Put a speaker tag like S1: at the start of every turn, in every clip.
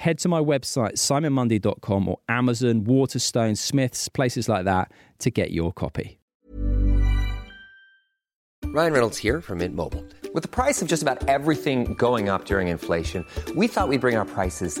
S1: head to my website, simonmundy.com or Amazon, Waterstone, Smiths, places like that to get your copy.
S2: Ryan Reynolds here from Mint Mobile. With the price of just about everything going up during inflation, we thought we'd bring our prices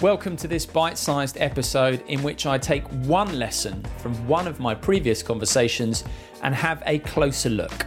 S1: Welcome to this bite sized episode in which I take one lesson from one of my previous conversations and have a closer look.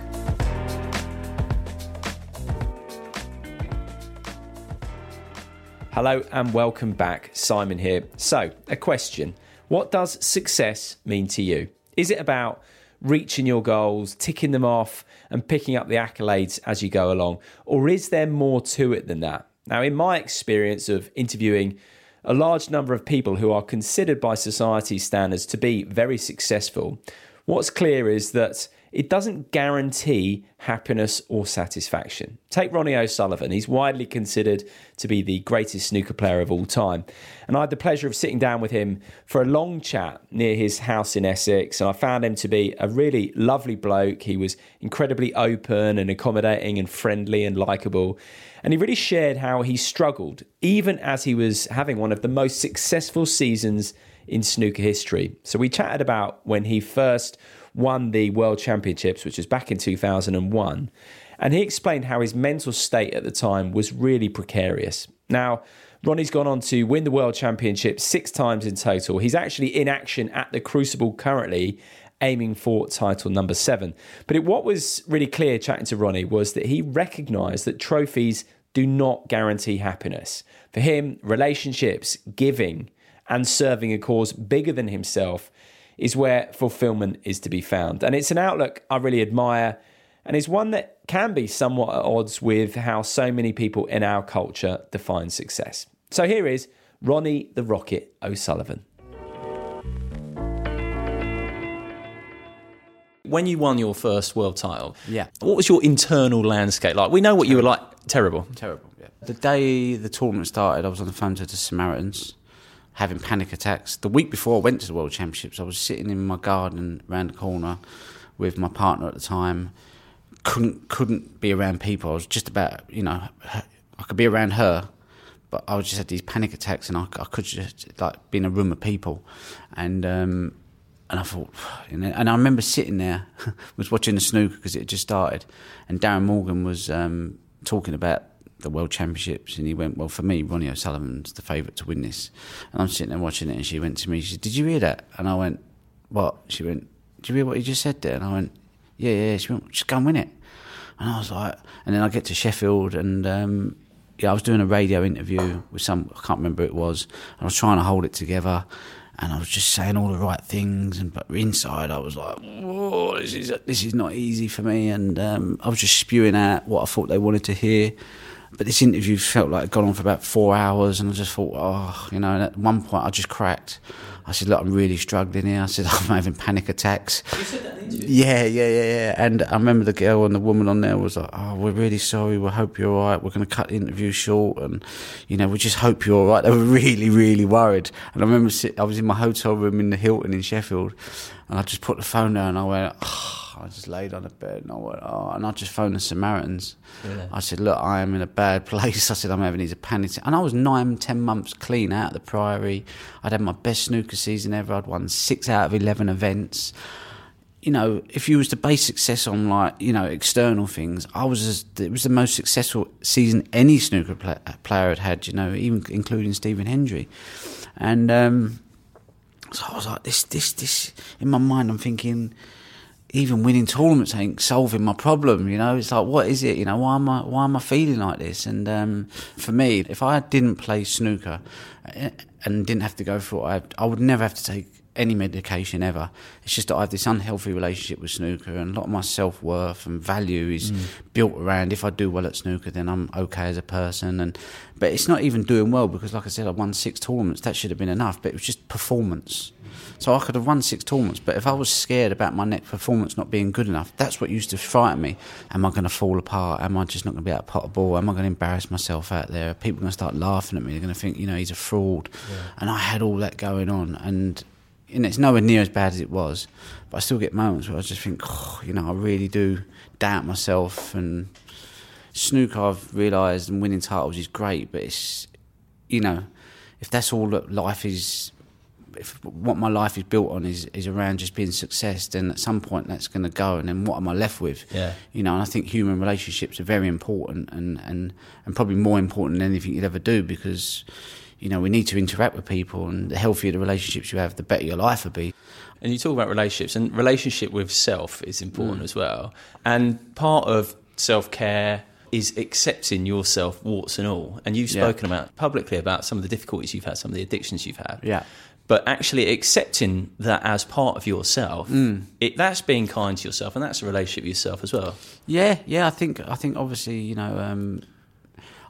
S1: Hello and welcome back. Simon here. So, a question What does success mean to you? Is it about reaching your goals, ticking them off, and picking up the accolades as you go along? Or is there more to it than that? Now, in my experience of interviewing a large number of people who are considered by society standards to be very successful, what's clear is that it doesn't guarantee happiness or satisfaction. Take Ronnie O'Sullivan. He's widely considered to be the greatest snooker player of all time. And I had the pleasure of sitting down with him for a long chat near his house in Essex. And I found him to be a really lovely bloke. He was incredibly open and accommodating and friendly and likable. And he really shared how he struggled, even as he was having one of the most successful seasons in snooker history. So we chatted about when he first won the World Championships, which was back in 2001. And he explained how his mental state at the time was really precarious. Now, Ronnie's gone on to win the World Championship six times in total. He's actually in action at the Crucible currently, aiming for title number seven. But it, what was really clear chatting to Ronnie was that he recognised that trophies do not guarantee happiness. For him, relationships, giving, and serving a cause bigger than himself is where fulfillment is to be found. And it's an outlook I really admire and is one that can be somewhat at odds with how so many people in our culture define success. So here is Ronnie the Rocket O'Sullivan. When you won your first world title,
S3: Yeah.
S1: what was your internal landscape like? We know what you were like. Terrible.
S3: Terrible. Yeah. The day the tournament started, I was on the phone to the Samaritans, having panic attacks. The week before I went to the World Championships, I was sitting in my garden round the corner with my partner at the time. Couldn't couldn't be around people. I was just about you know I could be around her, but I just had these panic attacks, and I, I could just like be in a room of people, and um, and I thought, and, and I remember sitting there, was watching the snooker because it had just started, and Darren Morgan was um, talking about the World Championships, and he went, "Well, for me, Ronnie O'Sullivan's the favourite to win this." And I'm sitting there watching it, and she went to me, she said, "Did you hear that?" And I went, "What?" She went, "Did you hear what he just said there?" And I went, "Yeah, yeah." She went, "Just go and win it." And I was like, and then I get to Sheffield, and um, yeah, I was doing a radio interview with some, I can't remember who it was, and I was trying to hold it together. And I was just saying all the right things, and but inside I was like, "Whoa, this is this is not easy for me." And um, I was just spewing out what I thought they wanted to hear, But this interview felt like it had gone on for about four hours, and I just thought, oh, you know. And at one point, I just cracked. I said, look, I'm really struggling here. I said, I'm having panic attacks. You said that interview. Yeah, yeah, yeah, yeah. And I remember the girl and the woman on there was like, "Oh, we're really sorry. We hope you're all right. We're going to cut the interview short, and you know, we just hope you're all right." They were really, really worried. And I remember I was in my hotel room in the Hilton in Sheffield, and I just put the phone down. and I went, oh, I just laid on a bed, and I went, "Oh," and I just phoned the Samaritans. I said, "Look, I am in a bad place." I said, "I'm having these panic," and I was nine, ten months clean out of the Priory. I'd had my best snooker season ever. I'd won six out of eleven events you know, if you was to base success on like you know external things, I was as, it was the most successful season any snooker play, player had had. You know, even including Stephen Hendry, and um, so I was like, this, this, this. In my mind, I'm thinking, even winning tournaments ain't solving my problem. You know, it's like, what is it? You know, why am I, why am I feeling like this? And um, for me, if I didn't play snooker eh, and didn't have to go for it, I, I would never have to take any medication ever. It's just that I have this unhealthy relationship with snooker, and a lot of my self worth and value is
S1: Mm.
S3: built around if I do well at snooker, then I'm okay as a person. And but it's not even doing well because, like I said, I won six tournaments. That should have been enough, but it was just performance. So I could have won six tournaments, but if I was scared about my next performance not being good enough, that's what used to frighten me. Am I going to fall apart? Am I just not going to be able to pot a ball? Am I going to embarrass myself out there? Are people going to start laughing at me? They're going to think, you know, he's a fraud. And I had all that going on, and know, it's nowhere near as bad as it was, but I still get moments where I just think, oh, you know, I really do doubt myself. And snooker, I've realised, and winning titles is great, but it's, you know, if that's all that life is, if what my life is built on is, is around just being success, then at some point that's going to go, and then what am I left with?
S1: Yeah.
S3: You know, and I think human relationships are very important, and, and, and probably more important than anything you'd ever do because, you know, we need to interact with people, and the healthier the relationships you have, the better your life will be.
S1: And you talk about relationships, and relationship with self is important as well. And part of self care is accepting yourself, warts and all. And you've
S3: Yeah.
S1: spoken about publicly about some of the difficulties you've had, some of the addictions you've had.
S3: Yeah.
S1: But actually accepting that as part of yourself, it, that's being kind to yourself, and that's a relationship with yourself as well.
S3: Yeah, yeah. I think I think obviously you know um,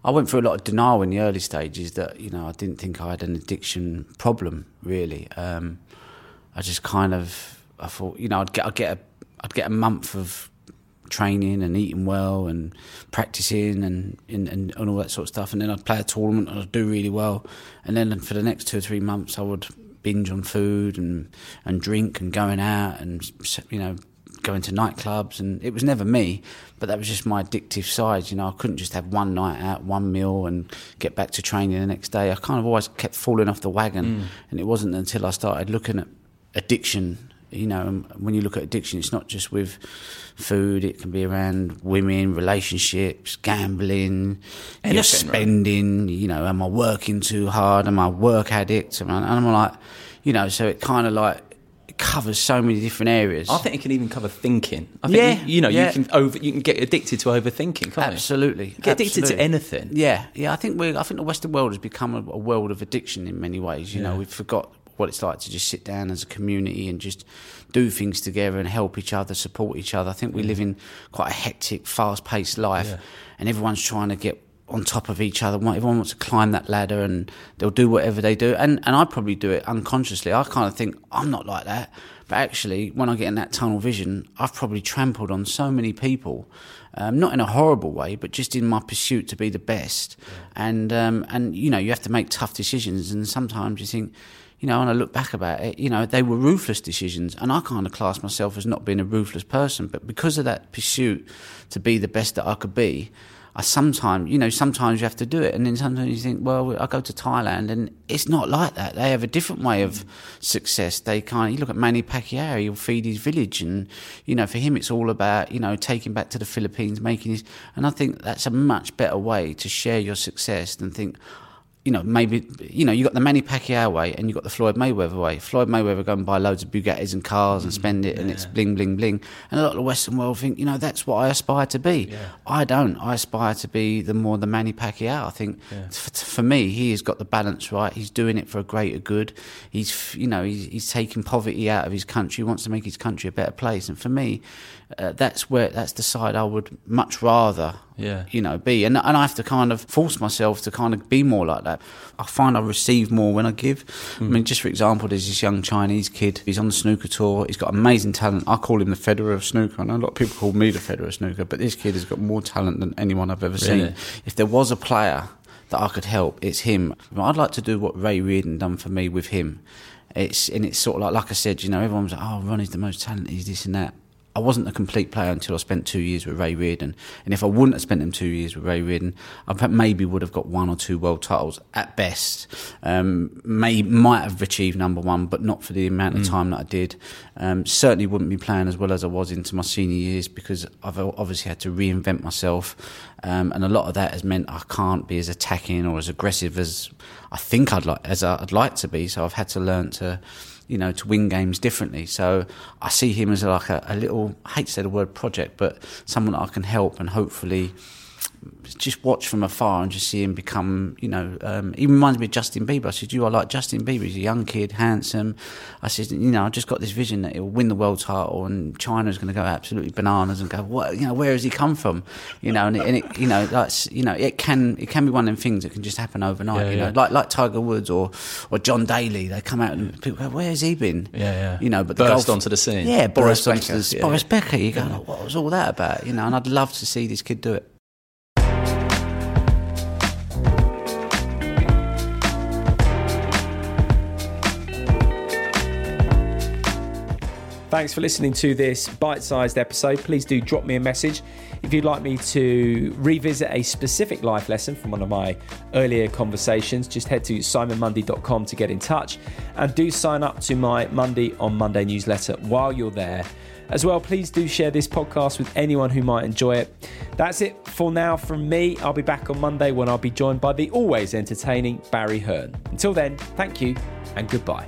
S3: I went through a lot of denial in the early stages that you know I didn't think I had an addiction problem really. Um, I just kind of I thought you know I'd get I'd get a I'd get a month of training and eating well and practicing and, and, and, all that sort of stuff and then I'd play a tournament and I'd do really well and then for the next two or three months I would binge on food and and drink and going out and you know going to nightclubs and it was never me but that was just my addictive side you know. I couldn't just have one night out one meal and get back to training the next day. I kind of always kept falling off the wagon mm. and it wasn't until I started looking at addiction you know when you look at addiction it's not just with food. It can be around women relationships gambling your
S1: Anything, right?
S3: spending you know am i working too hard? Am i a work addict? And i'm like you know so it kind of like covers so many different areas
S1: I think it can even cover thinking. I think
S3: Yeah,
S1: you, you know
S3: yeah.
S1: you can over you can get addicted to overthinking, can't you?
S3: Absolutely,
S1: You get addicted to anything.
S3: Yeah, yeah. I think we, I think the Western world has become a, a world of addiction in many ways. You know, we've forgot what it's like to just sit down as a community and just do things together and help each other, support each other. I think we mm. live in quite a hectic, fast-paced life, and everyone's trying to get on top of each other. Everyone wants to climb that ladder, and they'll do whatever they do. And and I probably do it unconsciously. I kind of think I'm not like that. But actually, when I get in that tunnel vision, I've probably trampled on so many people, um, not in a horrible way, but just in my pursuit to be the best. And um, and you know, you have to make tough decisions, and sometimes you think, you know, when I look back about it, you know, they were ruthless decisions, and I kind of class myself as not being a ruthless person, but because of that pursuit to be the best that I could be. I sometimes, you know, sometimes you have to do it, and then sometimes you think, well, I go to Thailand, and it's not like that. They have a different way of success. They kind of, you look at Manny Pacquiao, he'll feed his village, and you know, for him, it's all about you know taking back to the Philippines, making his, and I think that's a much better way to share your success than think. You know, maybe you know you got the Manny Pacquiao way, and you got the Floyd Mayweather way. Floyd Mayweather go and buy loads of Bugattis and cars and spend it, and it's bling bling bling. And a lot of the Western world think, you know, that's what I aspire to be. I don't. I aspire to be the more the Manny Pacquiao. I think f- for me, he has got the balance right. He's doing it for a greater good. He's, you know, he's, he's taking poverty out of his country. He wants to make his country a better place. And for me, uh, that's where that's the side I would much rather
S1: Yeah.
S3: you know, be. And, and I have to kind of force myself to kind of be more like that. I find I receive more when I give. I mean, just for example, there's this young Chinese kid. He's on the snooker tour. He's got amazing talent. I call him the Federer of snooker. I know a lot of people call me the Federer of snooker, but this kid has got more talent than anyone I've ever
S1: Really?
S3: seen. If there was a player that I could help, it's him. I'd like to do what Ray Reardon done for me with him. It's and it's sort of like like I said, you know, everyone's like, oh, Ronnie's the most talented, he's this and that. I wasn't a complete player until I spent two years with Ray Reardon. And if I wouldn't have spent them two years with Ray Reardon, I maybe would have got one or two world titles at best. Um, may might have achieved number one, but not for the amount of time that I did. Um, certainly wouldn't be playing as well as I was into my senior years because I've obviously had to reinvent myself. Um, and a lot of that has meant I can't be as attacking or as aggressive as I think I'd like as I'd like to be. So I've had to learn to you know, to win games differently. So I see him as like a, a little, I hate to say the word project, but someone I can help and hopefully just watch from afar and just see him become, you know, um, he reminds me of Justin Bieber. I said, you, I like Justin Bieber. He's a young kid, handsome. I said, you know, I just got this vision that he'll win the world title and China's going to go absolutely bananas and go, what, you know, where has he come from? You know, and it, and it you know, that's, you know, it can, it can be one of them things that can just happen overnight,
S1: Yeah,
S3: you know,
S1: yeah.
S3: like, like Tiger Woods or, or John Daly. They come out and people go, where's he been?
S1: Yeah, yeah.
S3: You know, but the
S1: Burst
S3: golf-
S1: onto the scene.
S3: Yeah,
S1: Boris
S3: onto
S1: Becker,
S3: the-
S1: yeah.
S3: Boris Becker. You go, what was all that about? You know, and I'd love to see this kid do it.
S1: Thanks for listening to this bite sized episode. Please do drop me a message if you'd like me to revisit a specific life lesson from one of my earlier conversations. Just head to simonmundy.com to get in touch and do sign up to my Mundy on Monday newsletter while you're there. As well, please do share this podcast with anyone who might enjoy it. That's it for now from me. I'll be back on Monday when I'll be joined by the always entertaining Barry Hearn. Until then, thank you and goodbye.